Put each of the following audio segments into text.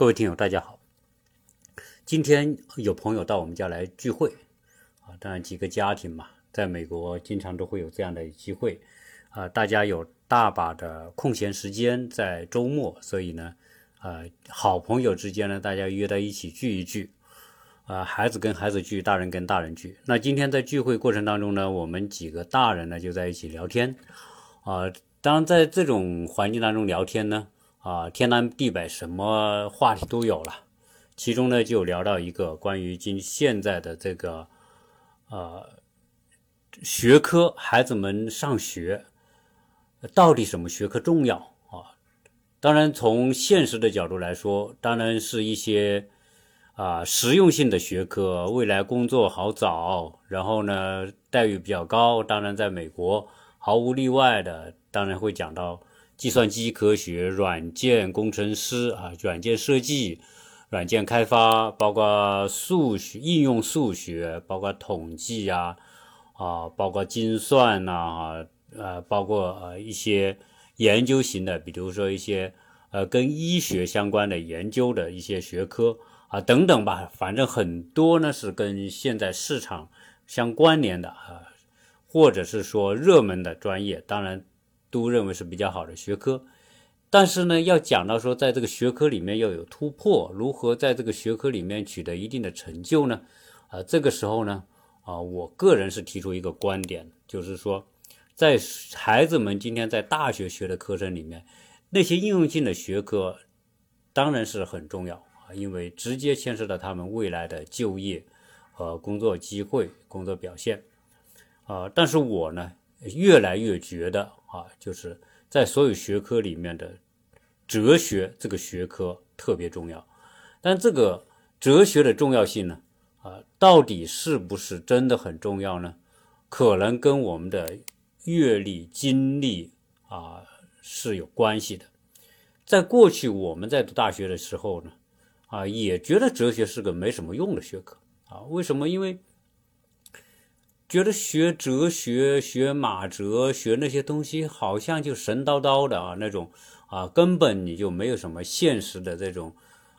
各位听友，大家好。今天有朋友到我们家来聚会啊，当然几个家庭嘛，在美国经常都会有这样的机会啊，大家有大把的空闲时间在周末，所以呢，呃，好朋友之间呢，大家约在一起聚一聚啊，孩子跟孩子聚，大人跟大人聚。那今天在聚会过程当中呢，我们几个大人呢就在一起聊天啊，当然在这种环境当中聊天呢。啊，天南地北，什么话题都有了。其中呢，就聊到一个关于今现在的这个呃学科，孩子们上学到底什么学科重要啊？当然，从现实的角度来说，当然是一些啊实用性的学科，未来工作好找，然后呢待遇比较高。当然，在美国毫无例外的，当然会讲到。计算机科学、软件工程师啊，软件设计、软件开发，包括数学应用数学，包括统计呀，啊，包括精算呐，呃，包括呃一些研究型的，比如说一些呃跟医学相关的研究的一些学科啊等等吧，反正很多呢是跟现在市场相关联的啊，或者是说热门的专业，当然。都认为是比较好的学科，但是呢，要讲到说，在这个学科里面要有突破，如何在这个学科里面取得一定的成就呢？啊，这个时候呢，啊，我个人是提出一个观点，就是说，在孩子们今天在大学学的课程里面，那些应用性的学科当然是很重要啊，因为直接牵涉到他们未来的就业和工作机会、工作表现啊。但是我呢，越来越觉得。啊，就是在所有学科里面的哲学这个学科特别重要，但这个哲学的重要性呢，啊，到底是不是真的很重要呢？可能跟我们的阅历、经历啊是有关系的。在过去我们在读大学的时候呢，啊，也觉得哲学是个没什么用的学科啊。为什么？因为觉得学哲学、学马哲、学那些东西，好像就神叨叨的啊，那种啊，根本你就没有什么现实的这种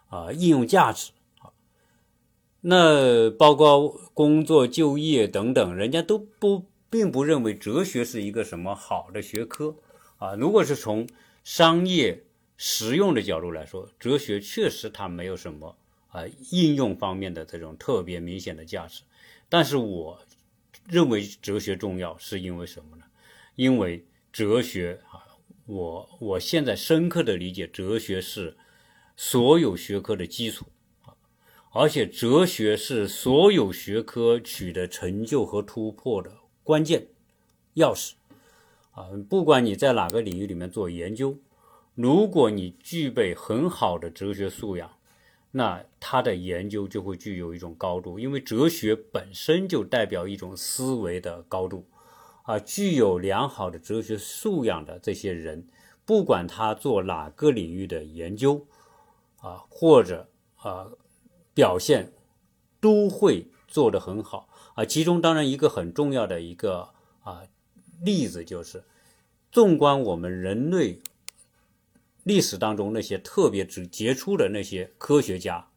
啊应用价值啊。那包括工作、就业等等，人家都不并不认为哲学是一个什么好的学科啊。如果是从商业实用的角度来说，哲学确实它没有什么啊应用方面的这种特别明显的价值。但是我。认为哲学重要是因为什么呢？因为哲学啊，我我现在深刻的理解，哲学是所有学科的基础啊，而且哲学是所有学科取得成就和突破的关键钥匙啊。不管你在哪个领域里面做研究，如果你具备很好的哲学素养。那他的研究就会具有一种高度，因为哲学本身就代表一种思维的高度，啊，具有良好的哲学素养的这些人，不管他做哪个领域的研究，啊，或者啊表现，都会做得很好，啊，其中当然一个很重要的一个啊例子就是，纵观我们人类。历史当中那些特别之杰出的那些科学家，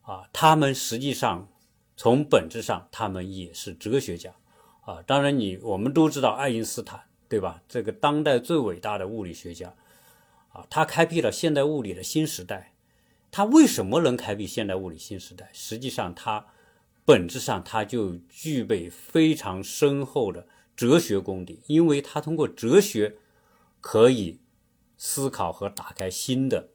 啊，他们实际上从本质上他们也是哲学家，啊，当然你我们都知道爱因斯坦，对吧？这个当代最伟大的物理学家，啊，他开辟了现代物理的新时代。他为什么能开辟现代物理新时代？实际上他本质上他就具备非常深厚的哲学功底，因为他通过哲学可以。思考和打开新的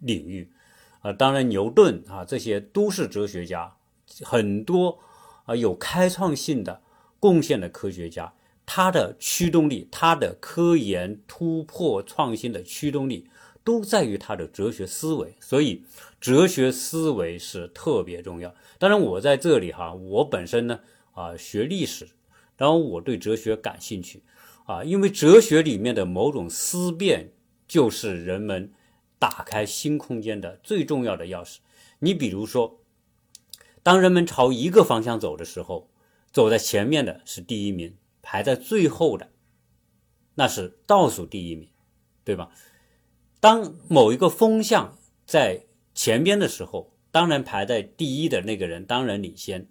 领域，啊，当然牛顿啊，这些都是哲学家，很多啊有开创性的贡献的科学家，他的驱动力，他的科研突破创新的驱动力，都在于他的哲学思维。所以，哲学思维是特别重要。当然，我在这里哈，我本身呢啊学历史，然后我对哲学感兴趣啊，因为哲学里面的某种思辨。就是人们打开新空间的最重要的钥匙。你比如说，当人们朝一个方向走的时候，走在前面的是第一名，排在最后的那是倒数第一名，对吧？当某一个风向在前边的时候，当然排在第一的那个人当然领先，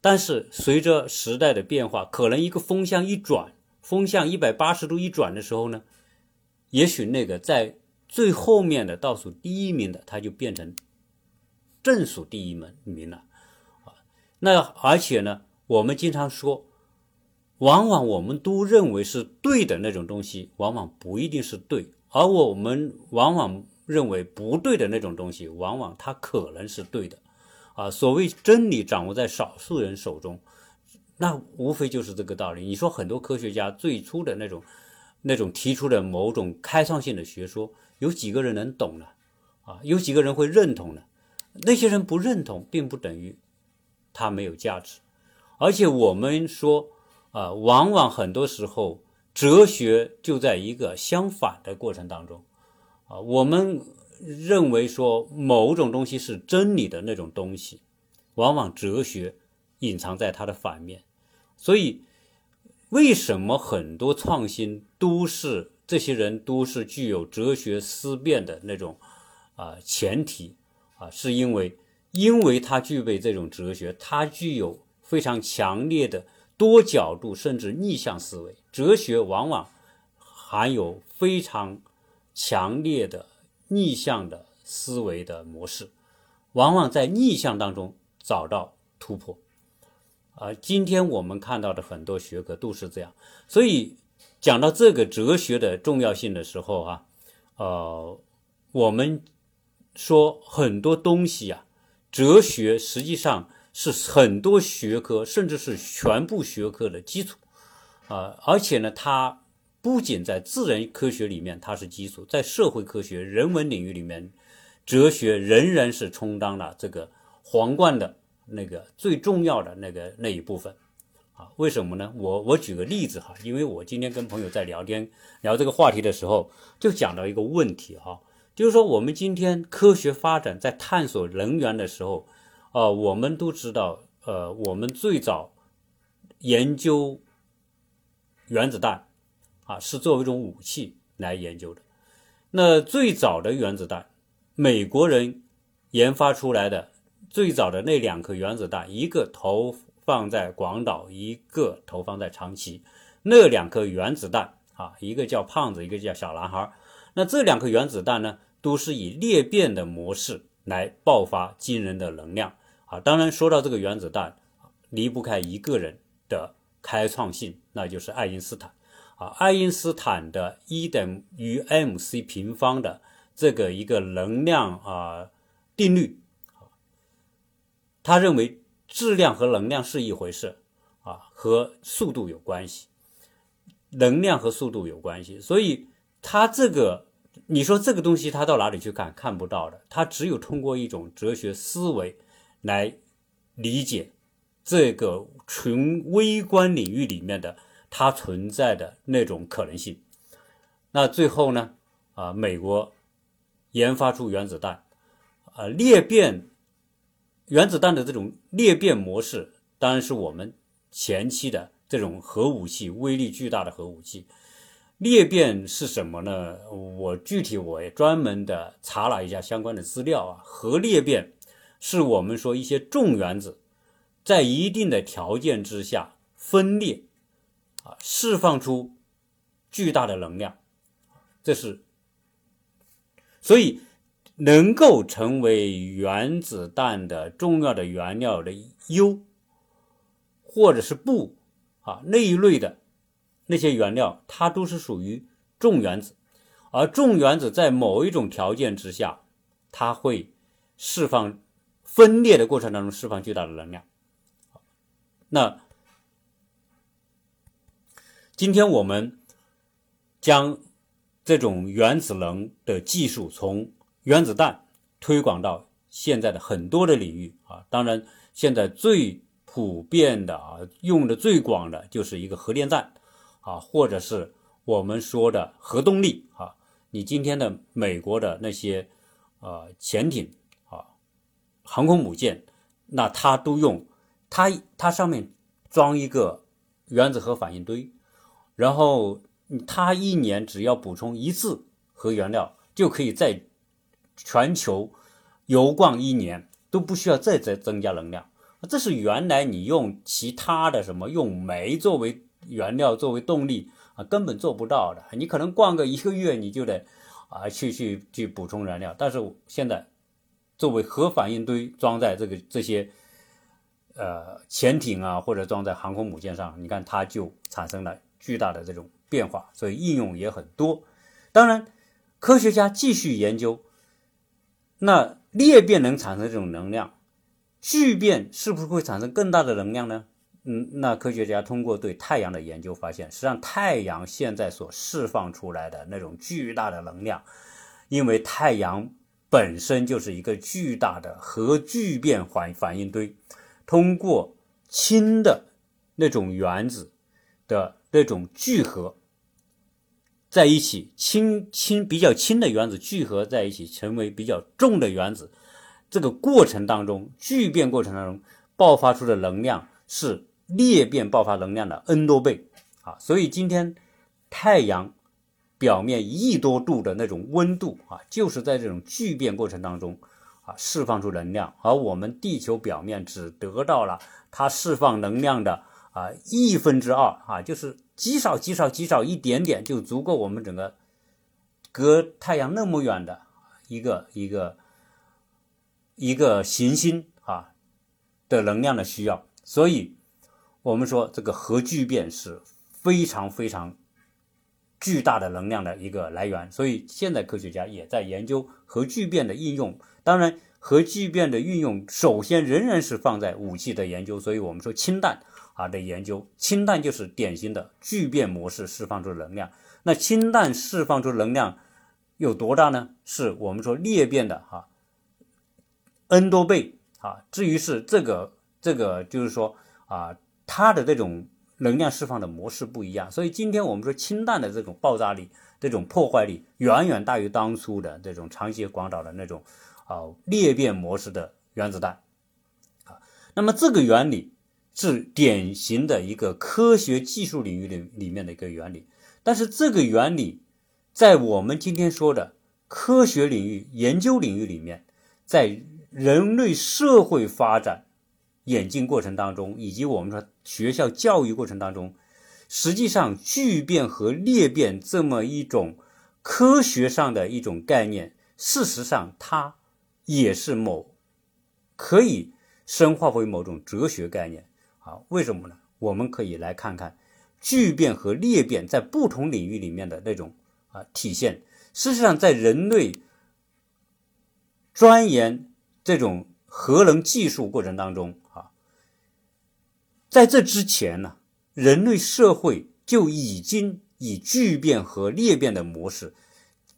但是随着时代的变化，可能一个风向一转，风向一百八十度一转的时候呢，也许那个在最后面的倒数第一名的，他就变成正数第一名了啊。那而且呢，我们经常说，往往我们都认为是对的那种东西，往往不一定是对，而我们往往。认为不对的那种东西，往往它可能是对的，啊，所谓真理掌握在少数人手中，那无非就是这个道理。你说很多科学家最初的那种、那种提出的某种开创性的学说，有几个人能懂呢？啊，有几个人会认同呢？那些人不认同，并不等于他没有价值。而且我们说，啊，往往很多时候哲学就在一个相反的过程当中。啊，我们认为说某种东西是真理的那种东西，往往哲学隐藏在它的反面。所以，为什么很多创新都是这些人都是具有哲学思辨的那种啊前提啊？是因为因为他具备这种哲学，他具有非常强烈的多角度甚至逆向思维。哲学往往含有非常。强烈的逆向的思维的模式，往往在逆向当中找到突破。啊，今天我们看到的很多学科都是这样。所以讲到这个哲学的重要性的时候，哈，呃，我们说很多东西啊，哲学实际上是很多学科甚至是全部学科的基础。啊，而且呢，它。不仅在自然科学里面它是基础，在社会科学、人文领域里面，哲学仍然是充当了这个皇冠的那个最重要的那个那一部分。啊，为什么呢？我我举个例子哈，因为我今天跟朋友在聊天聊这个话题的时候，就讲到一个问题哈，就是说我们今天科学发展在探索能源的时候，呃，我们都知道，呃，我们最早研究原子弹。啊，是作为一种武器来研究的。那最早的原子弹，美国人研发出来的最早的那两颗原子弹，一个投放在广岛，一个投放在长崎。那两颗原子弹啊，一个叫胖子，一个叫小男孩。那这两颗原子弹呢，都是以裂变的模式来爆发惊人的能量啊。当然，说到这个原子弹，离不开一个人的开创性，那就是爱因斯坦。啊，爱因斯坦的一等于 m c 平方的这个一个能量啊定律，他认为质量和能量是一回事啊，和速度有关系，能量和速度有关系，所以他这个你说这个东西他到哪里去看？看不到的，他只有通过一种哲学思维来理解这个纯微观领域里面的。它存在的那种可能性，那最后呢？啊，美国研发出原子弹，啊，裂变原子弹的这种裂变模式，当然是我们前期的这种核武器，威力巨大的核武器。裂变是什么呢？我具体我也专门的查了一下相关的资料啊。核裂变是我们说一些重原子在一定的条件之下分裂。啊，释放出巨大的能量，这是所以能够成为原子弹的重要的原料的铀或者是钚啊那一类的那些原料，它都是属于重原子，而重原子在某一种条件之下，它会释放分裂的过程当中释放巨大的能量，那。今天我们将这种原子能的技术从原子弹推广到现在的很多的领域啊，当然现在最普遍的啊，用的最广的就是一个核电站啊，或者是我们说的核动力啊。你今天的美国的那些啊潜艇啊、航空母舰，那它都用它它上面装一个原子核反应堆。然后，它一年只要补充一次核原料，就可以在全球游逛一年都不需要再再增加能量。这是原来你用其他的什么用煤作为原料作为动力啊，根本做不到的。你可能逛个一个月你就得啊去去去补充燃料，但是现在作为核反应堆装在这个这些呃潜艇啊或者装在航空母舰上，你看它就产生了巨大的这种变化，所以应用也很多。当然，科学家继续研究，那裂变能产生这种能量。聚变是不是会产生更大的能量呢？嗯，那科学家通过对太阳的研究发现，实际上太阳现在所释放出来的那种巨大的能量，因为太阳本身就是一个巨大的核聚变反反应堆，通过氢的那种原子的那种聚合在一起，轻轻比较轻的原子聚合在一起，成为比较重的原子。这个过程当中，聚变过程当中爆发出的能量是裂变爆发能量的 n 多倍啊！所以今天太阳表面一亿多度的那种温度啊，就是在这种聚变过程当中啊释放出能量，而我们地球表面只得到了它释放能量的啊亿分之二啊，就是极少极少极少一点点就足够我们整个隔太阳那么远的一个一个。一个行星啊的能量的需要，所以我们说这个核聚变是非常非常巨大的能量的一个来源。所以现在科学家也在研究核聚变的应用。当然，核聚变的运用首先仍然是放在武器的研究。所以我们说氢弹啊的研究，氢弹就是典型的聚变模式释放出能量。那氢弹释放出能量有多大呢？是我们说裂变的哈。n 多倍啊！至于是这个这个，就是说啊，它的这种能量释放的模式不一样，所以今天我们说氢弹的这种爆炸力、这种破坏力远远大于当初的这种长崎广岛的那种啊裂变模式的原子弹啊。那么这个原理是典型的一个科学技术领域里里面的一个原理，但是这个原理在我们今天说的科学领域、研究领域里面，在人类社会发展演进过程当中，以及我们说学校教育过程当中，实际上聚变和裂变这么一种科学上的一种概念，事实上它也是某可以深化为某种哲学概念啊？为什么呢？我们可以来看看聚变和裂变在不同领域里面的那种啊体现。事实上，在人类钻研。这种核能技术过程当中啊，在这之前呢，人类社会就已经以聚变和裂变的模式，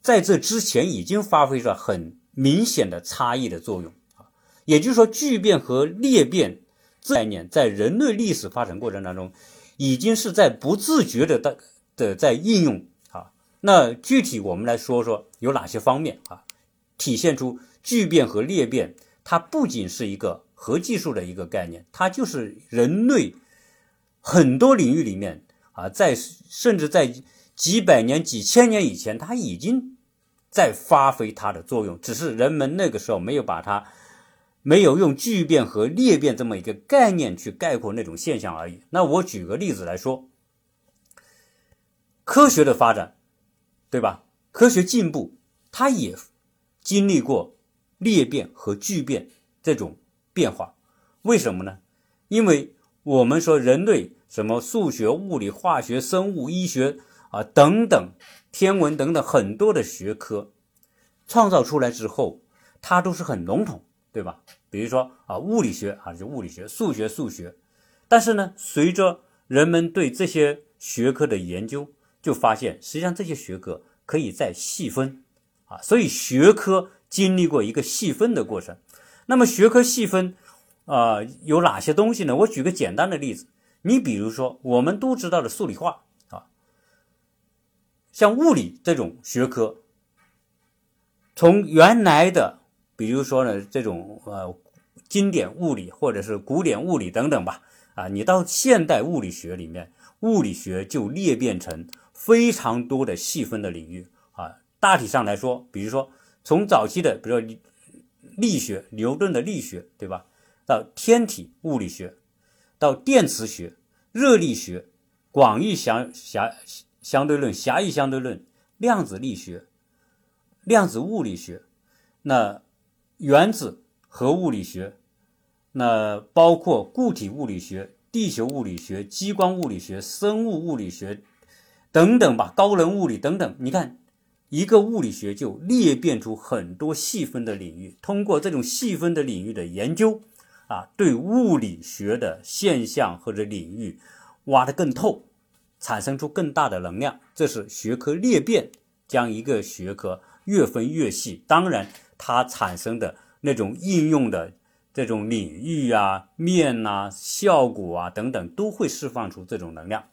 在这之前已经发挥着很明显的差异的作用啊。也就是说，聚变和裂变概念在人类历史发展过程当中，已经是在不自觉的的的在应用啊。那具体我们来说说有哪些方面啊，体现出。聚变和裂变，它不仅是一个核技术的一个概念，它就是人类很多领域里面啊，在甚至在几百年、几千年以前，它已经在发挥它的作用，只是人们那个时候没有把它，没有用聚变和裂变这么一个概念去概括那种现象而已。那我举个例子来说，科学的发展，对吧？科学进步，它也经历过。裂变和聚变这种变化，为什么呢？因为我们说人类什么数学、物理、化学、生物、医学啊等等，天文等等很多的学科创造出来之后，它都是很笼统，对吧？比如说啊，物理学啊就物理学，数学数学。但是呢，随着人们对这些学科的研究，就发现实际上这些学科可以再细分啊，所以学科。经历过一个细分的过程，那么学科细分啊有哪些东西呢？我举个简单的例子，你比如说我们都知道的数理化啊，像物理这种学科，从原来的比如说呢这种呃经典物理或者是古典物理等等吧啊，你到现代物理学里面，物理学就裂变成非常多的细分的领域啊。大体上来说，比如说。从早期的，比如说力学，牛顿的力学，对吧？到天体物理学，到电磁学、热力学、广义相狭相对论、狭义相对论、量子力学、量子物理学，那原子核物理学，那包括固体物理学、地球物理学、激光物理学、生物物理学等等吧，高能物理等等，你看。一个物理学就裂变出很多细分的领域，通过这种细分的领域的研究，啊，对物理学的现象或者领域挖得更透，产生出更大的能量。这是学科裂变，将一个学科越分越细。当然，它产生的那种应用的这种领域啊、面呐、效果啊等等，都会释放出这种能量。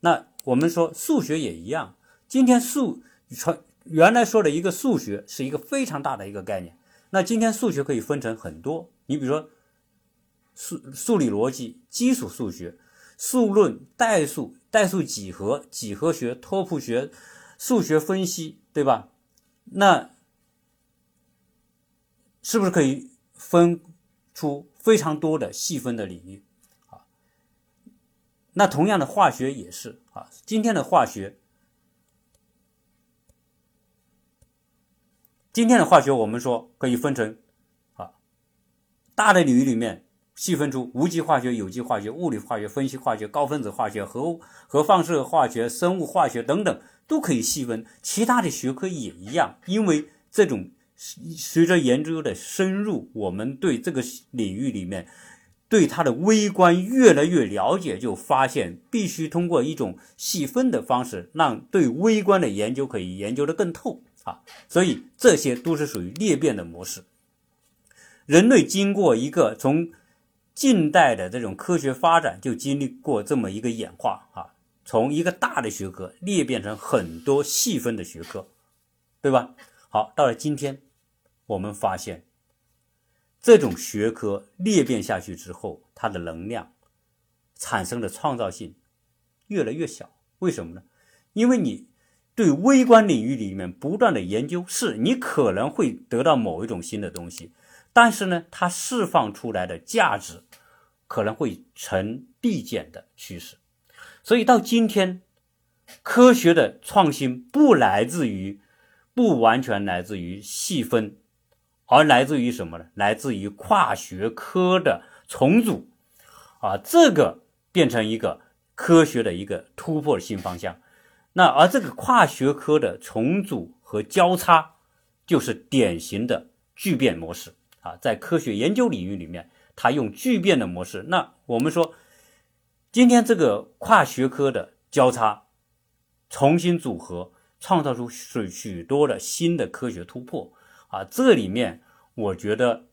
那我们说数学也一样，今天数传。原来说的一个数学是一个非常大的一个概念，那今天数学可以分成很多，你比如说数数理逻辑、基础数学、数论、代数、代数几何、几何学、拓扑学、数学分析，对吧？那是不是可以分出非常多的细分的领域啊？那同样的化学也是啊，今天的化学。今天的化学，我们说可以分成啊大的领域里面细分出无机化学、有机化学、物理化学、分析化学、高分子化学、核核放射化学、生物化学等等都可以细分。其他的学科也一样，因为这种随着研究的深入，我们对这个领域里面对它的微观越来越了解，就发现必须通过一种细分的方式，让对微观的研究可以研究的更透。啊，所以这些都是属于裂变的模式。人类经过一个从近代的这种科学发展，就经历过这么一个演化啊，从一个大的学科裂变成很多细分的学科，对吧？好，到了今天，我们发现这种学科裂变下去之后，它的能量产生的创造性越来越小。为什么呢？因为你。对微观领域里面不断的研究，是你可能会得到某一种新的东西，但是呢，它释放出来的价值可能会呈递减的趋势。所以到今天，科学的创新不来自于，不完全来自于细分，而来自于什么呢？来自于跨学科的重组，啊，这个变成一个科学的一个突破新方向。那而这个跨学科的重组和交叉，就是典型的聚变模式啊，在科学研究领域里面，它用聚变的模式。那我们说，今天这个跨学科的交叉，重新组合，创造出许许多的新的科学突破啊。这里面，我觉得，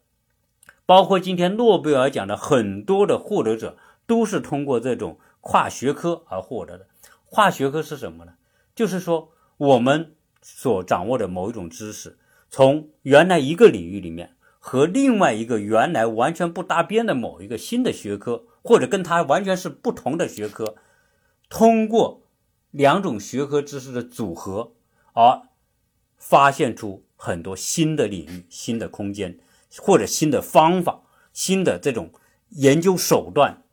包括今天诺贝尔奖的很多的获得者，都是通过这种跨学科而获得的。跨学科是什么呢？就是说，我们所掌握的某一种知识，从原来一个领域里面和另外一个原来完全不搭边的某一个新的学科，或者跟它完全是不同的学科，通过两种学科知识的组合，而发现出很多新的领域、新的空间，或者新的方法、新的这种研究手段，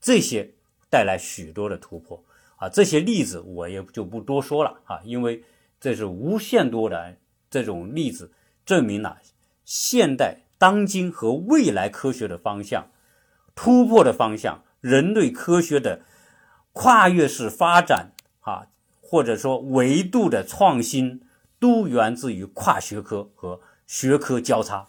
这些带来许多的突破。啊，这些例子我也就不多说了啊，因为这是无限多的这种例子，证明了现代当今和未来科学的方向、突破的方向、人类科学的跨越式发展啊，或者说维度的创新，都源自于跨学科和学科交叉。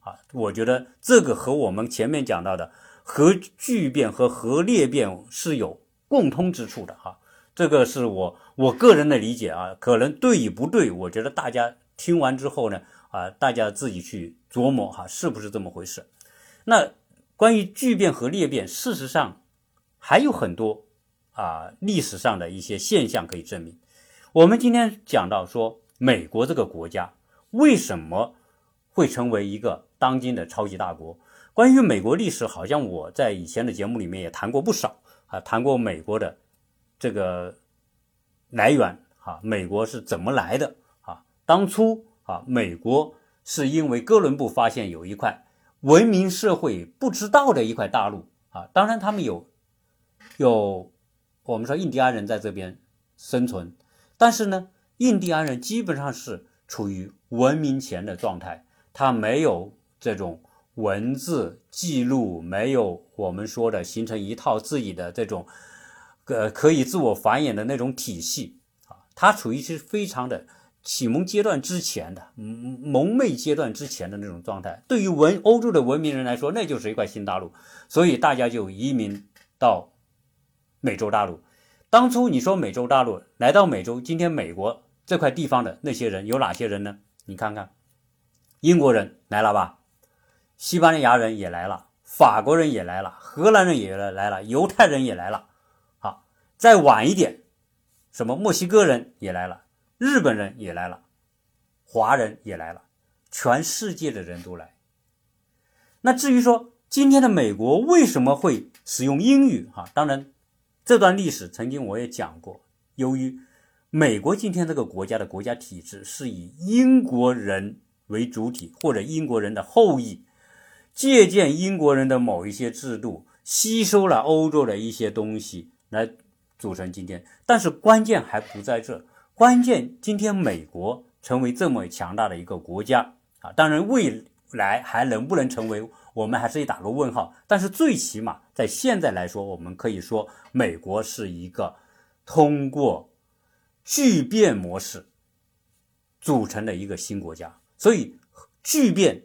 啊，我觉得这个和我们前面讲到的核聚变和核裂变是有。共通之处的哈，这个是我我个人的理解啊，可能对与不对，我觉得大家听完之后呢，啊，大家自己去琢磨哈，是不是这么回事？那关于聚变和裂变，事实上还有很多啊历史上的一些现象可以证明。我们今天讲到说，美国这个国家为什么会成为一个当今的超级大国？关于美国历史，好像我在以前的节目里面也谈过不少。啊，谈过美国的这个来源啊，美国是怎么来的啊？当初啊，美国是因为哥伦布发现有一块文明社会不知道的一块大陆啊。当然，他们有有我们说印第安人在这边生存，但是呢，印第安人基本上是处于文明前的状态，他没有这种文字记录，没有我们说的形成一套自己的这种呃可以自我繁衍的那种体系啊，他处于是非常的。启蒙阶段之前的蒙昧阶段之前的那种状态，对于文欧洲的文明人来说，那就是一块新大陆，所以大家就移民到美洲大陆。当初你说美洲大陆来到美洲，今天美国这块地方的那些人有哪些人呢？你看看，英国人来了吧，西班牙人也来了，法国人也来了，荷兰人也来了，犹太人也来了。好，再晚一点，什么墨西哥人也来了。日本人也来了，华人也来了，全世界的人都来。那至于说今天的美国为什么会使用英语？哈，当然这段历史曾经我也讲过。由于美国今天这个国家的国家体制是以英国人为主体，或者英国人的后裔借鉴英国人的某一些制度，吸收了欧洲的一些东西来组成今天。但是关键还不在这。关键，今天美国成为这么强大的一个国家啊，当然未来还能不能成为，我们还是打个问号。但是最起码在现在来说，我们可以说美国是一个通过巨变模式组成的一个新国家。所以，巨变、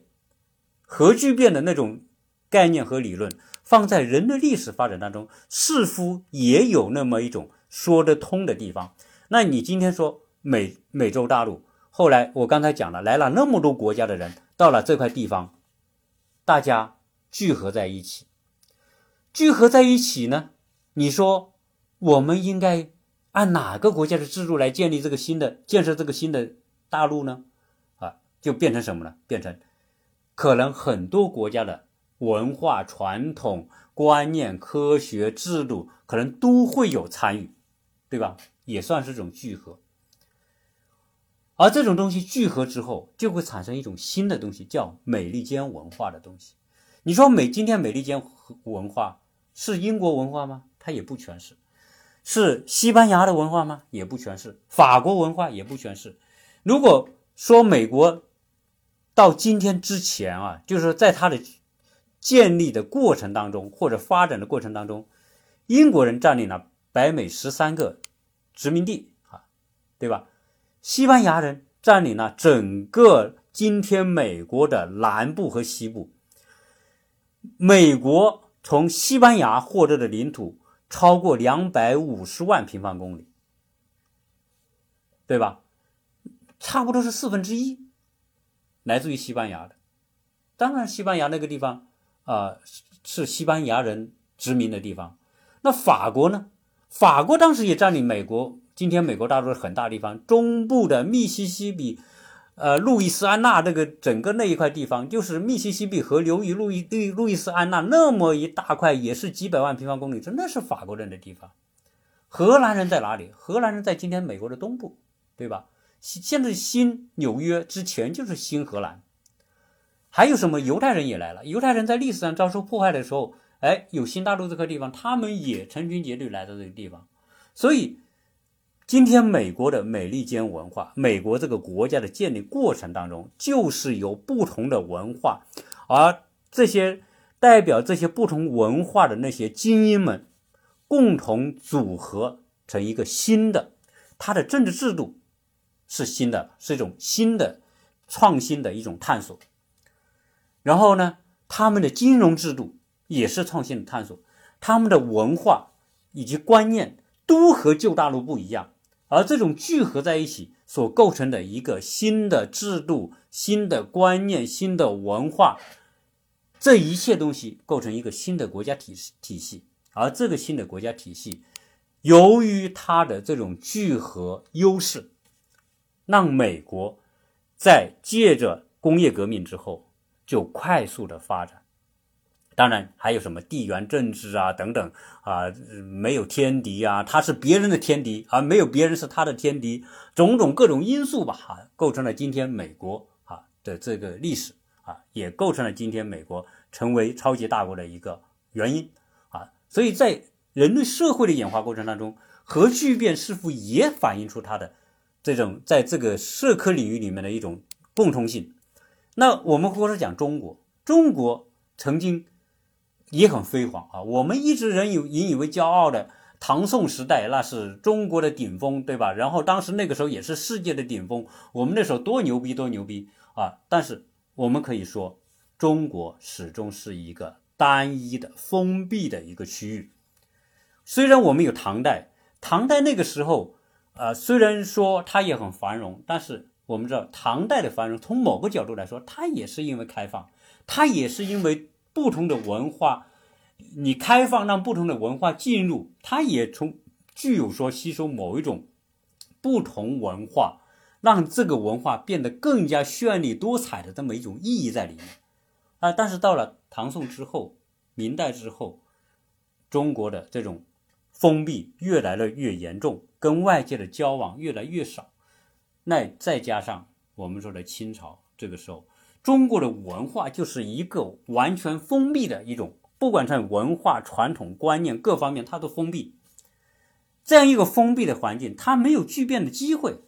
核聚变的那种概念和理论，放在人类历史发展当中，似乎也有那么一种说得通的地方。那你今天说美美洲大陆，后来我刚才讲了，来了那么多国家的人到了这块地方，大家聚合在一起，聚合在一起呢？你说我们应该按哪个国家的制度来建立这个新的建设这个新的大陆呢？啊，就变成什么呢？变成可能很多国家的文化传统观念、科学制度可能都会有参与，对吧？也算是种聚合，而这种东西聚合之后，就会产生一种新的东西，叫美利坚文化的东西。你说美今天美利坚文化是英国文化吗？它也不全是。是西班牙的文化吗？也不全是。法国文化也不全是。如果说美国到今天之前啊，就是在它的建立的过程当中，或者发展的过程当中，英国人占领了北美十三个。殖民地啊，对吧？西班牙人占领了整个今天美国的南部和西部。美国从西班牙获得的领土超过两百五十万平方公里，对吧？差不多是四分之一来自于西班牙的。当然，西班牙那个地方啊是西班牙人殖民的地方。那法国呢？法国当时也占领美国，今天美国大陆很大地方，中部的密西西比，呃，路易斯安那这个整个那一块地方，就是密西西比河流域路易路路易斯安那那么一大块，也是几百万平方公里，这那是法国人的地方。荷兰人在哪里？荷兰人在今天美国的东部，对吧？现在新纽约之前就是新荷兰。还有什么？犹太人也来了。犹太人在历史上遭受迫害的时候。哎，有新大陆这块地方，他们也成群结队来到这个地方，所以今天美国的美利坚文化，美国这个国家的建立过程当中，就是由不同的文化，而这些代表这些不同文化的那些精英们，共同组合成一个新的，它的政治制度是新的，是一种新的创新的一种探索。然后呢，他们的金融制度。也是创新的探索，他们的文化以及观念都和旧大陆不一样，而这种聚合在一起所构成的一个新的制度、新的观念、新的文化，这一切东西构成一个新的国家体体系，而这个新的国家体系，由于它的这种聚合优势，让美国在借着工业革命之后就快速的发展。当然还有什么地缘政治啊等等啊，没有天敌啊，他是别人的天敌，而没有别人是他的天敌，种种各种因素吧，哈，构成了今天美国啊的这个历史啊，也构成了今天美国成为超级大国的一个原因啊。所以在人类社会的演化过程当中，核聚变似乎也反映出它的这种在这个社科领域里面的一种共通性。那我们或者讲中国，中国曾经也很辉煌啊，我们一直人有引以为骄傲的。唐宋时代那是中国的顶峰，对吧？然后当时那个时候也是世界的顶峰，我们那时候多牛逼，多牛逼啊！但是我们可以说，中国始终是一个单一的、封闭的一个区域。虽然我们有唐代，唐代那个时候，呃，虽然说它也很繁荣，但是我们知道，唐代的繁荣从某个角度来说，它也是因为开放，它也是因为不同的文化。你开放让不同的文化进入，它也从具有说吸收某一种不同文化，让这个文化变得更加绚丽多彩的这么一种意义在里面啊。但是到了唐宋之后、明代之后，中国的这种封闭越来的越严重，跟外界的交往越来越少。那再加上我们说的清朝，这个时候中国的文化就是一个完全封闭的一种。不管在文化传统观念各方面，它都封闭。这样一个封闭的环境，它没有巨变的机会，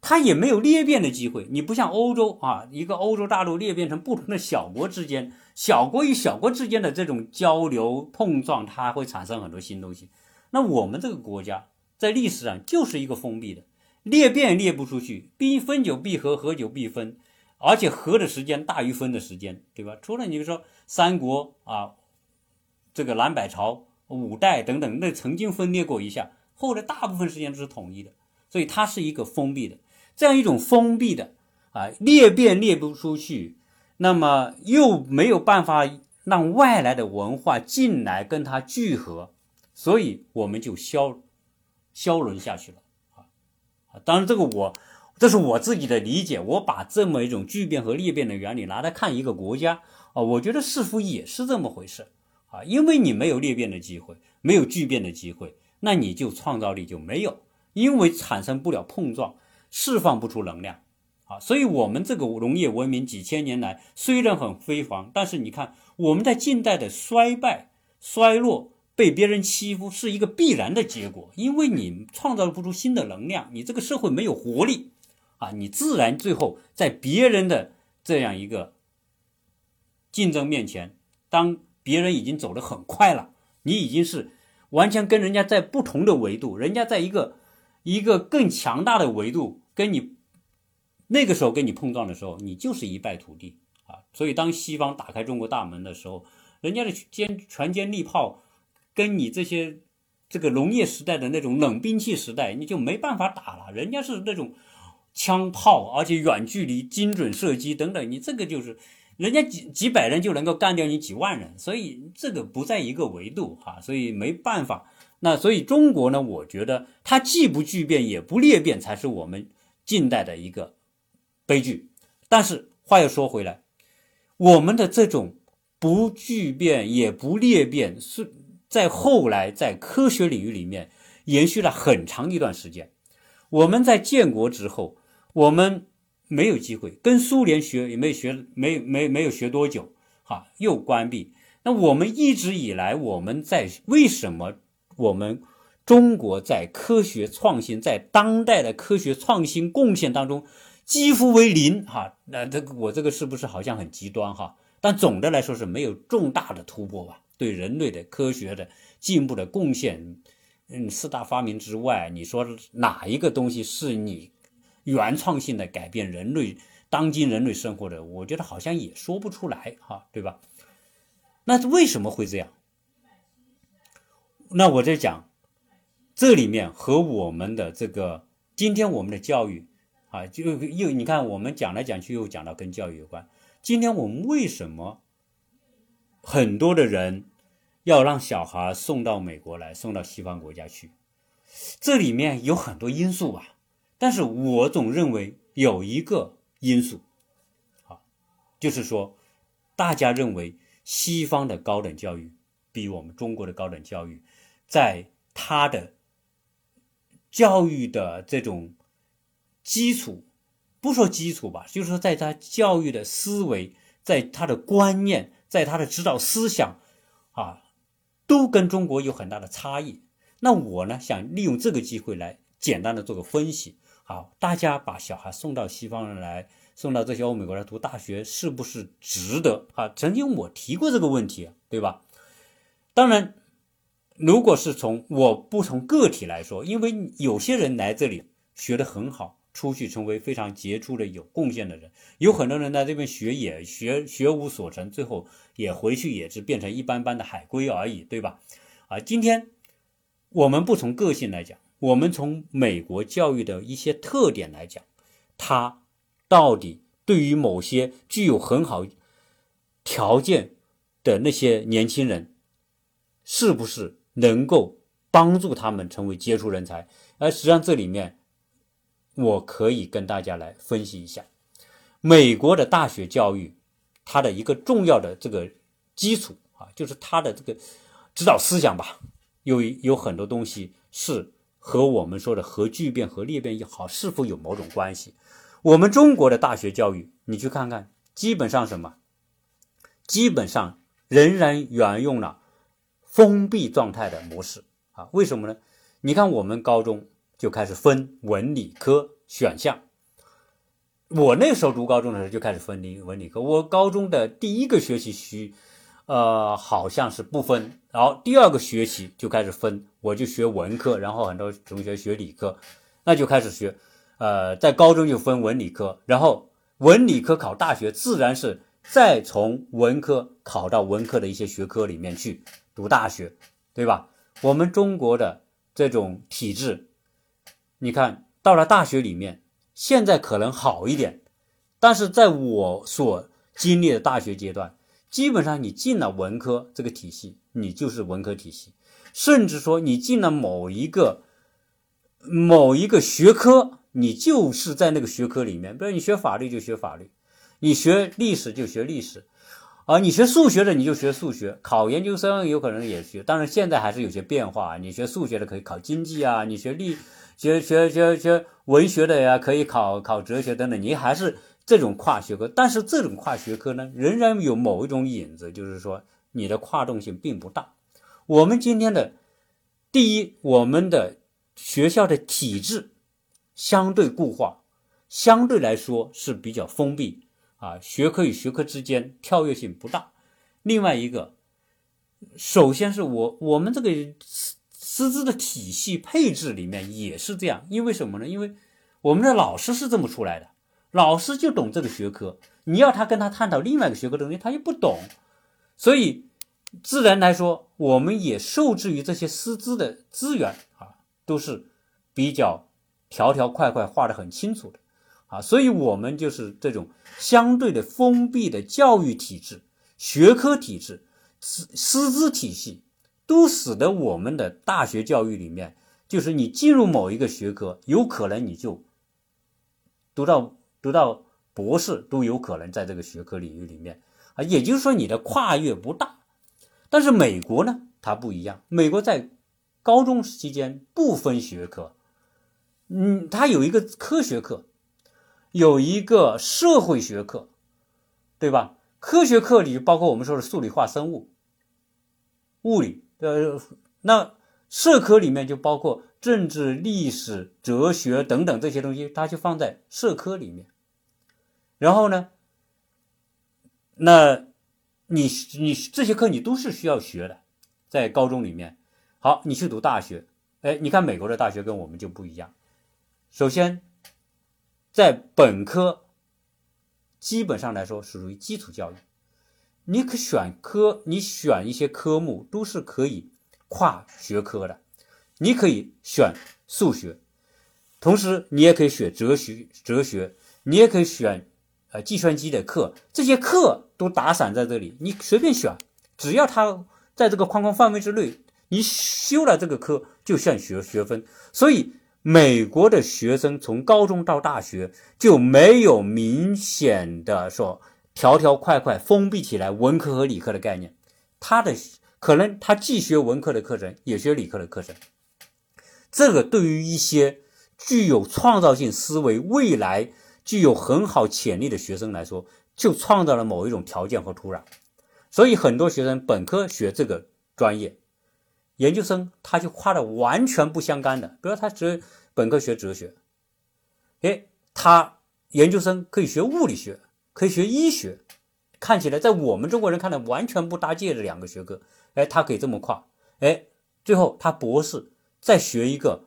它也没有裂变的机会。你不像欧洲啊，一个欧洲大陆裂变成不同的小国之间，小国与小国之间的这种交流碰撞，它会产生很多新东西。那我们这个国家在历史上就是一个封闭的，裂变裂不出去，兵分久必合，合久必分。而且合的时间大于分的时间，对吧？除了你说三国啊，这个南北朝、五代等等，那曾经分裂过一下，后来大部分时间都是统一的，所以它是一个封闭的，这样一种封闭的啊，裂变裂不出去，那么又没有办法让外来的文化进来跟它聚合，所以我们就消消沦下去了啊！当然这个我。这是我自己的理解，我把这么一种聚变和裂变的原理拿来看一个国家啊，我觉得似乎也是这么回事啊，因为你没有裂变的机会，没有聚变的机会，那你就创造力就没有，因为产生不了碰撞，释放不出能量啊，所以我们这个农业文明几千年来虽然很辉煌，但是你看我们在近代的衰败、衰落。被别人欺负是一个必然的结果，因为你创造不出新的能量，你这个社会没有活力。啊，你自然最后在别人的这样一个竞争面前，当别人已经走得很快了，你已经是完全跟人家在不同的维度，人家在一个一个更强大的维度跟你那个时候跟你碰撞的时候，你就是一败涂地啊！所以当西方打开中国大门的时候，人家的坚全歼利炮跟你这些这个农业时代的那种冷兵器时代，你就没办法打了，人家是那种。枪炮，而且远距离精准射击等等，你这个就是人家几几百人就能够干掉你几万人，所以这个不在一个维度哈，所以没办法。那所以中国呢，我觉得它既不巨变也不裂变，才是我们近代的一个悲剧。但是话又说回来，我们的这种不巨变也不裂变，是在后来在科学领域里面延续了很长一段时间。我们在建国之后。我们没有机会跟苏联学，也没学，没没没有学多久，哈，又关闭。那我们一直以来，我们在为什么我们中国在科学创新，在当代的科学创新贡献当中几乎为零，哈？那这个我这个是不是好像很极端，哈？但总的来说是没有重大的突破吧？对人类的科学的进步的贡献，嗯，四大发明之外，你说哪一个东西是你？原创性的改变人类当今人类生活的，我觉得好像也说不出来哈，对吧？那为什么会这样？那我在讲这里面和我们的这个今天我们的教育啊，就又你看我们讲来讲去又讲到跟教育有关。今天我们为什么很多的人要让小孩送到美国来，送到西方国家去？这里面有很多因素吧。但是我总认为有一个因素，啊，就是说，大家认为西方的高等教育比我们中国的高等教育，在它的教育的这种基础不说基础吧，就是说在他教育的思维，在他的观念，在他的指导思想，啊，都跟中国有很大的差异。那我呢，想利用这个机会来简单的做个分析。啊，大家把小孩送到西方人来，送到这些欧美国家读大学，是不是值得啊？曾经我提过这个问题，对吧？当然，如果是从我不从个体来说，因为有些人来这里学得很好。出去成为非常杰出的有贡献的人，有很多人在这边学也学学无所成，最后也回去也是变成一般般的海归而已，对吧？啊，今天我们不从个性来讲，我们从美国教育的一些特点来讲，它到底对于某些具有很好条件的那些年轻人，是不是能够帮助他们成为杰出人才？而实际上这里面。我可以跟大家来分析一下，美国的大学教育，它的一个重要的这个基础啊，就是它的这个指导思想吧，有有很多东西是和我们说的核聚变、核裂变也好，是否有某种关系？我们中国的大学教育，你去看看，基本上什么？基本上仍然沿用了封闭状态的模式啊？为什么呢？你看我们高中。就开始分文理科选项。我那时候读高中的时候就开始分理文理科。我高中的第一个学期需，呃，好像是不分。然后第二个学期就开始分，我就学文科，然后很多同学学理科，那就开始学。呃，在高中就分文理科，然后文理科考大学，自然是再从文科考到文科的一些学科里面去读大学，对吧？我们中国的这种体制。你看到了大学里面，现在可能好一点，但是在我所经历的大学阶段，基本上你进了文科这个体系，你就是文科体系，甚至说你进了某一个某一个学科，你就是在那个学科里面，比如你学法律就学法律，你学历史就学历史，啊，你学数学的你就学数学，考研究生有可能也学，当然现在还是有些变化，你学数学的可以考经济啊，你学历。学学学学文学的呀，可以考考哲学等等，你还是这种跨学科，但是这种跨学科呢，仍然有某一种影子，就是说你的跨动性并不大。我们今天的第一，我们的学校的体制相对固化，相对来说是比较封闭啊，学科与学科之间跳跃性不大。另外一个，首先是我我们这个。师资的体系配置里面也是这样，因为什么呢？因为我们的老师是这么出来的，老师就懂这个学科，你要他跟他探讨另外一个学科的东西，他又不懂，所以自然来说，我们也受制于这些师资的资源啊，都是比较条条块块画的很清楚的啊，所以我们就是这种相对的封闭的教育体制、学科体制、师师资体系。都使得我们的大学教育里面，就是你进入某一个学科，有可能你就读到读到博士都有可能在这个学科领域里面啊，也就是说你的跨越不大。但是美国呢，它不一样，美国在高中期间不分学科，嗯，它有一个科学课，有一个社会学课，对吧？科学课里包括我们说的数理化生物、物理。呃，那社科里面就包括政治、历史、哲学等等这些东西，它就放在社科里面。然后呢，那你你这些课你都是需要学的，在高中里面。好，你去读大学，哎，你看美国的大学跟我们就不一样。首先，在本科基本上来说属于基础教育。你可选科，你选一些科目都是可以跨学科的。你可以选数学，同时你也可以选哲学，哲学你也可以选呃计算机的课，这些课都打散在这里，你随便选，只要它在这个框框范围之内，你修了这个科就算学学分。所以美国的学生从高中到大学就没有明显的说。条条块块封闭起来，文科和理科的概念，他的可能他既学文科的课程，也学理科的课程。这个对于一些具有创造性思维、未来具有很好潜力的学生来说，就创造了某一种条件和土壤。所以很多学生本科学这个专业，研究生他就跨的完全不相干的。比如他哲本科学哲学，哎，他研究生可以学物理学，可以学医学，看起来在我们中国人看来完全不搭界的两个学科，哎，他可以这么跨，哎，最后他博士再学一个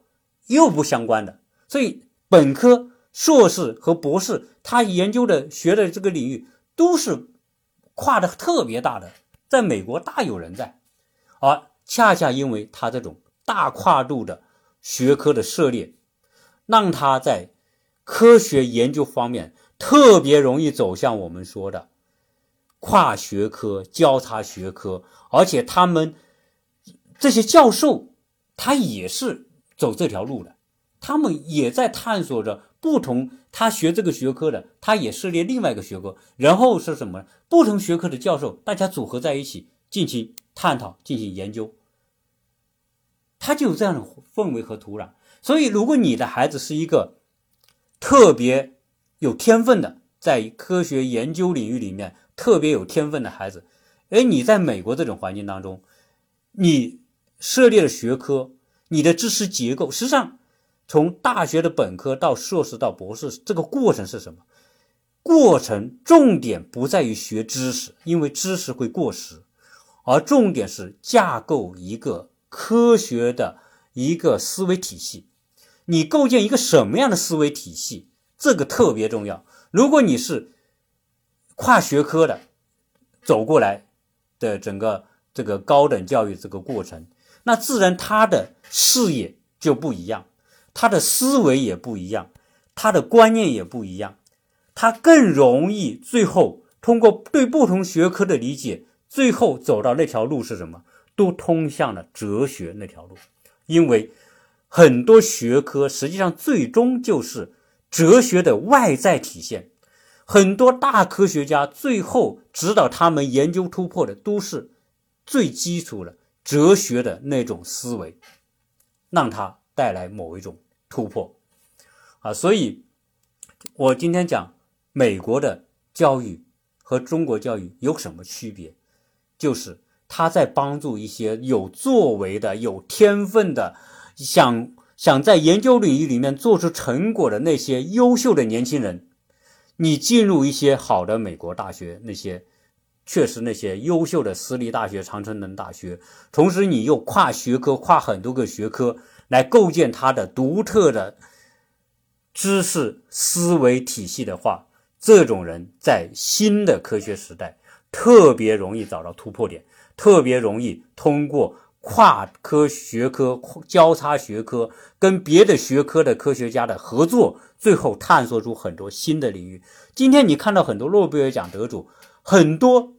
又不相关的，所以本科、硕士和博士他研究的学的这个领域都是。跨的特别大的，在美国大有人在，而恰恰因为他这种大跨度的学科的涉猎，让他在科学研究方面特别容易走向我们说的跨学科、交叉学科，而且他们这些教授他也是走这条路的，他们也在探索着。不同，他学这个学科的，他也涉猎另外一个学科，然后是什么呢？不同学科的教授，大家组合在一起进行探讨、进行研究，他就有这样的氛围和土壤。所以，如果你的孩子是一个特别有天分的，在科学研究领域里面特别有天分的孩子，哎，你在美国这种环境当中，你涉猎的学科，你的知识结构，实际上。从大学的本科到硕士到博士，这个过程是什么？过程重点不在于学知识，因为知识会过时，而重点是架构一个科学的一个思维体系。你构建一个什么样的思维体系，这个特别重要。如果你是跨学科的走过来的整个这个高等教育这个过程，那自然他的视野就不一样。他的思维也不一样，他的观念也不一样，他更容易最后通过对不同学科的理解，最后走到那条路是什么？都通向了哲学那条路，因为很多学科实际上最终就是哲学的外在体现。很多大科学家最后指导他们研究突破的，都是最基础的哲学的那种思维，让他带来某一种。突破，啊，所以，我今天讲美国的教育和中国教育有什么区别？就是他在帮助一些有作为的、有天分的、想想在研究领域里面做出成果的那些优秀的年轻人，你进入一些好的美国大学，那些确实那些优秀的私立大学、常春藤大学，同时你又跨学科、跨很多个学科。来构建他的独特的知识思维体系的话，这种人在新的科学时代特别容易找到突破点，特别容易通过跨科学科、交叉学科跟别的学科的科学家的合作，最后探索出很多新的领域。今天你看到很多诺贝尔奖得主，很多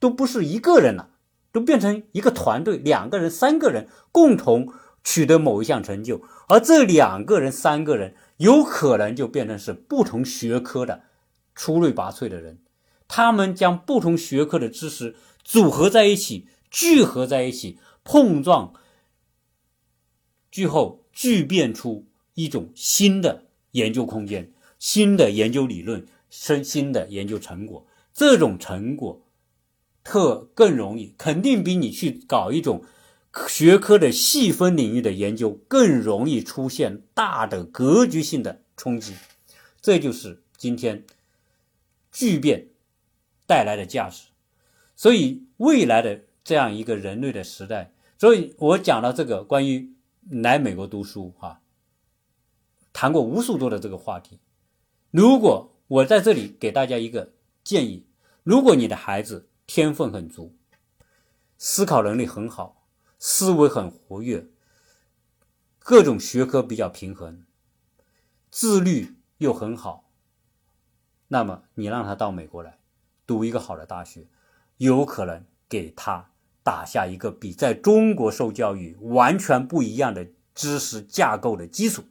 都不是一个人了，都变成一个团队，两个人、三个人共同。取得某一项成就，而这两个人、三个人有可能就变成是不同学科的出类拔萃的人，他们将不同学科的知识组合在一起、聚合在一起、碰撞，最后聚变出一种新的研究空间、新的研究理论、新新的研究成果。这种成果特更容易，肯定比你去搞一种。学科的细分领域的研究更容易出现大的格局性的冲击，这就是今天巨变带来的价值。所以未来的这样一个人类的时代，所以我讲了这个关于来美国读书啊，谈过无数多的这个话题。如果我在这里给大家一个建议，如果你的孩子天分很足，思考能力很好。思维很活跃，各种学科比较平衡，自律又很好。那么你让他到美国来读一个好的大学，有可能给他打下一个比在中国受教育完全不一样的知识架构的基础。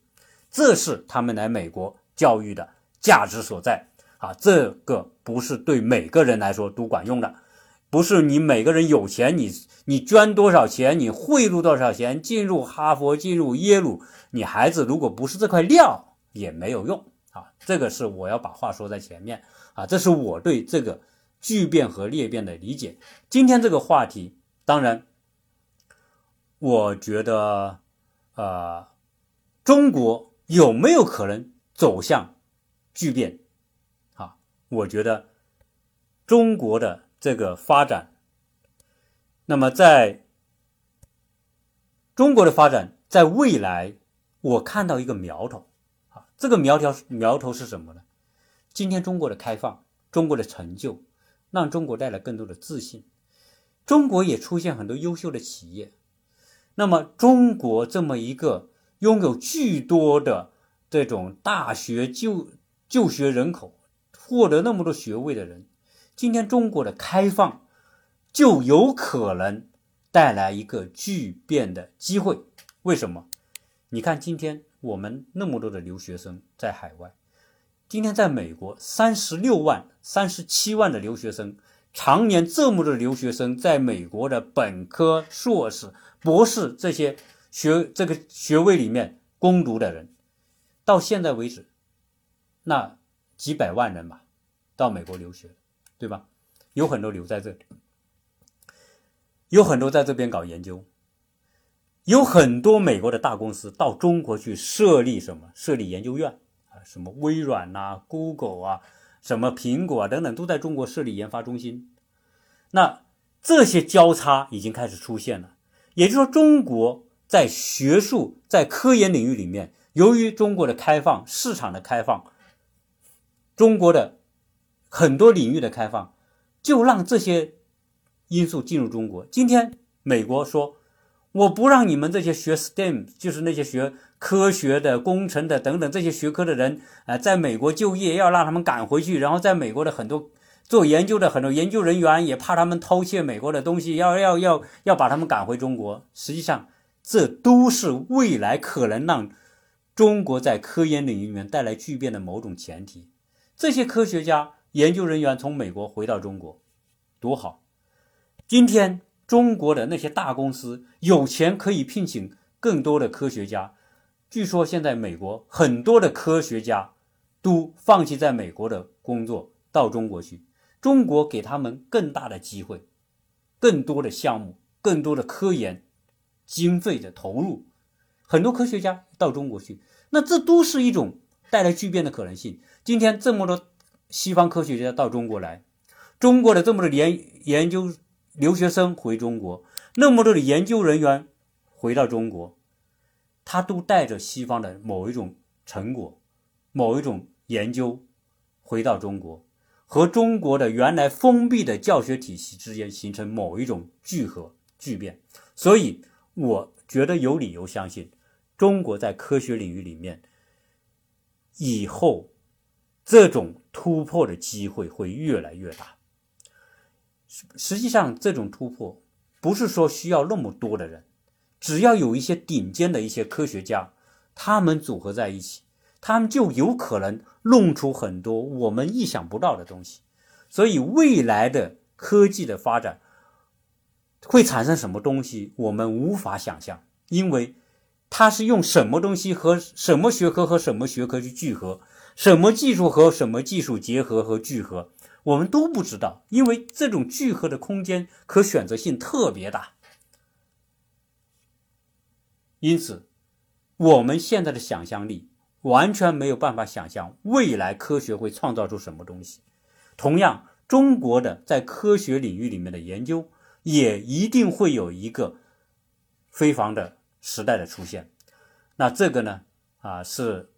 这是他们来美国教育的价值所在啊！这个不是对每个人来说都管用的。不是你每个人有钱，你你捐多少钱，你贿赂多少钱，进入哈佛，进入耶鲁，你孩子如果不是这块料，也没有用。啊，这个是我要把话说在前面啊，这是我对这个巨变和裂变的理解。今天这个话题，当然，我觉得，呃，中国有没有可能走向巨变？啊，我觉得中国的这个发展，那么在中国的发展，在未来，我看到一个苗头。啊这个苗条苗头是什么呢？今天中国的开放，中国的成就，让中国带来更多的自信。中国也出现很多优秀的企业。那么，中国这么一个拥有巨多的这种大学就就学人口，获得那么多学位的人，今天中国的开放就有可能带来一个巨变的机会。为什么？你看今天。我们那么多的留学生在海外，今天在美国三十六万、三十七万的留学生，常年这么多留学生在美国的本科、硕士、博士这些学这个学位里面攻读的人，到现在为止，那几百万人吧，到美国留学，对吧？有很多留在这里，有很多在这边搞研究。有很多美国的大公司到中国去设立什么？设立研究院啊，什么微软呐、Google 啊、什么苹果啊等等，都在中国设立研发中心。那这些交叉已经开始出现了。也就是说，中国在学术、在科研领域里面，由于中国的开放、市场的开放，中国的很多领域的开放，就让这些因素进入中国。今天美国说。我不让你们这些学 STEM，就是那些学科学的、工程的等等这些学科的人啊，在美国就业，要让他们赶回去。然后在美国的很多做研究的很多研究人员也怕他们偷窃美国的东西，要要要要把他们赶回中国。实际上，这都是未来可能让中国在科研领域里面带来巨变的某种前提。这些科学家、研究人员从美国回到中国，多好！今天。中国的那些大公司有钱可以聘请更多的科学家，据说现在美国很多的科学家都放弃在美国的工作到中国去，中国给他们更大的机会，更多的项目，更多的科研经费的投入，很多科学家到中国去，那这都是一种带来巨变的可能性。今天这么多西方科学家到中国来，中国的这么多研研究。留学生回中国，那么多的研究人员回到中国，他都带着西方的某一种成果、某一种研究回到中国，和中国的原来封闭的教学体系之间形成某一种聚合、聚变。所以，我觉得有理由相信，中国在科学领域里面以后这种突破的机会会越来越大。实际上，这种突破不是说需要那么多的人，只要有一些顶尖的一些科学家，他们组合在一起，他们就有可能弄出很多我们意想不到的东西。所以，未来的科技的发展会产生什么东西，我们无法想象，因为它是用什么东西和什么学科和什么学科去聚合，什么技术和什么技术结合和聚合。我们都不知道，因为这种聚合的空间可选择性特别大，因此我们现在的想象力完全没有办法想象未来科学会创造出什么东西。同样，中国的在科学领域里面的研究也一定会有一个非凡的时代的出现。那这个呢，啊，是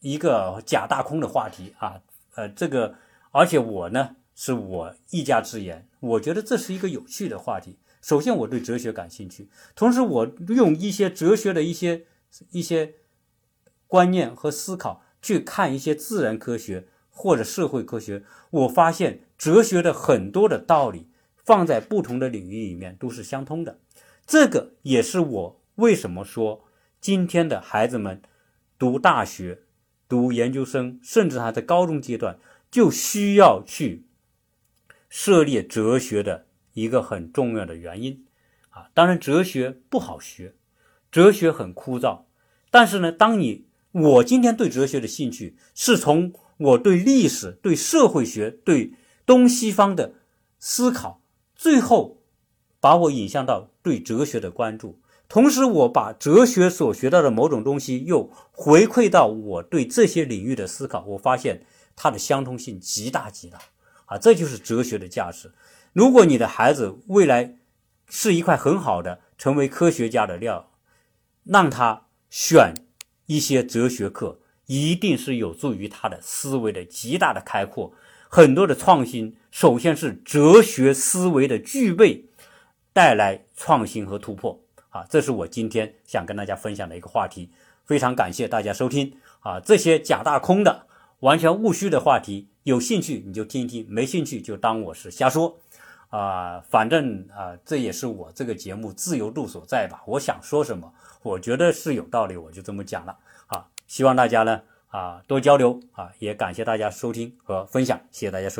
一个假大空的话题啊，呃，这个。而且我呢，是我一家之言。我觉得这是一个有趣的话题。首先，我对哲学感兴趣，同时我用一些哲学的一些一些观念和思考去看一些自然科学或者社会科学。我发现哲学的很多的道理放在不同的领域里面都是相通的。这个也是我为什么说今天的孩子们读大学、读研究生，甚至还在高中阶段。就需要去涉猎哲学的一个很重要的原因啊，当然哲学不好学，哲学很枯燥，但是呢，当你我今天对哲学的兴趣，是从我对历史、对社会学、对东西方的思考，最后把我引向到对哲学的关注。同时，我把哲学所学到的某种东西又回馈到我对这些领域的思考，我发现它的相通性极大极大啊！这就是哲学的价值。如果你的孩子未来是一块很好的成为科学家的料，让他选一些哲学课，一定是有助于他的思维的极大的开阔。很多的创新，首先是哲学思维的具备带来创新和突破。啊，这是我今天想跟大家分享的一个话题，非常感谢大家收听啊！这些假大空的、完全务虚的话题，有兴趣你就听一听，没兴趣就当我是瞎说啊！反正啊，这也是我这个节目自由度所在吧。我想说什么，我觉得是有道理，我就这么讲了啊！希望大家呢啊多交流啊，也感谢大家收听和分享，谢谢大家收。